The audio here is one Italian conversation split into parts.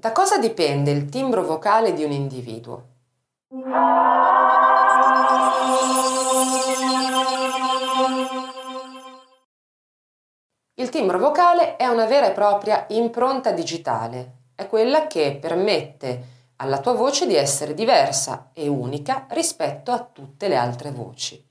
Da cosa dipende il timbro vocale di un individuo? Il timbro vocale è una vera e propria impronta digitale, è quella che permette alla tua voce di essere diversa e unica rispetto a tutte le altre voci.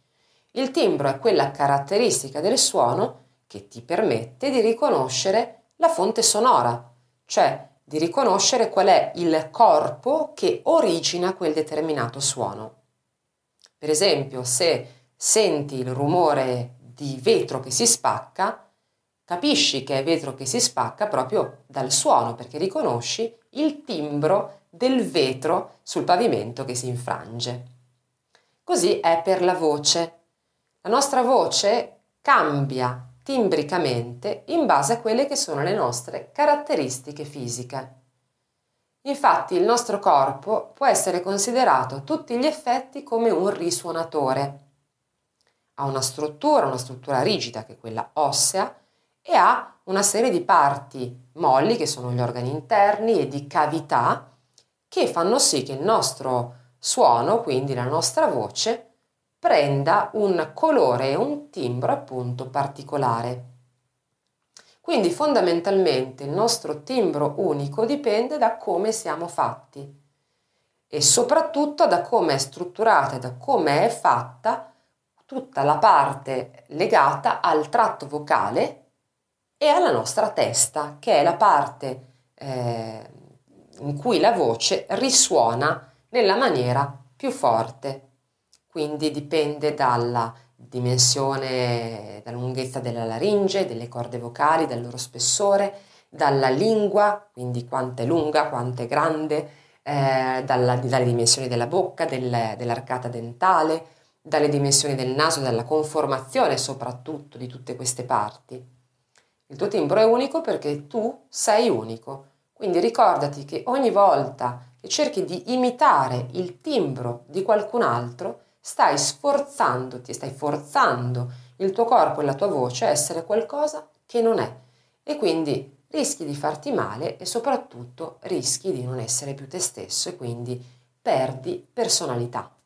Il timbro è quella caratteristica del suono che ti permette di riconoscere la fonte sonora, cioè di riconoscere qual è il corpo che origina quel determinato suono. Per esempio, se senti il rumore di vetro che si spacca, capisci che è vetro che si spacca proprio dal suono, perché riconosci il timbro del vetro sul pavimento che si infrange. Così è per la voce. La nostra voce cambia timbricamente in base a quelle che sono le nostre caratteristiche fisiche. Infatti il nostro corpo può essere considerato a tutti gli effetti come un risuonatore. Ha una struttura, una struttura rigida che è quella ossea e ha una serie di parti molli che sono gli organi interni e di cavità che fanno sì che il nostro suono, quindi la nostra voce, prenda un colore e un timbro appunto particolare. Quindi fondamentalmente il nostro timbro unico dipende da come siamo fatti e soprattutto da come è strutturata e da come è fatta tutta la parte legata al tratto vocale e alla nostra testa, che è la parte eh, in cui la voce risuona nella maniera più forte quindi dipende dalla dimensione, dalla lunghezza della laringe, delle corde vocali, dal loro spessore, dalla lingua, quindi quanto è lunga, quanto è grande, eh, dalla, dalle dimensioni della bocca, del, dell'arcata dentale, dalle dimensioni del naso, dalla conformazione soprattutto di tutte queste parti. Il tuo timbro è unico perché tu sei unico, quindi ricordati che ogni volta che cerchi di imitare il timbro di qualcun altro, stai sforzandoti, stai forzando il tuo corpo e la tua voce a essere qualcosa che non è e quindi rischi di farti male e soprattutto rischi di non essere più te stesso e quindi perdi personalità.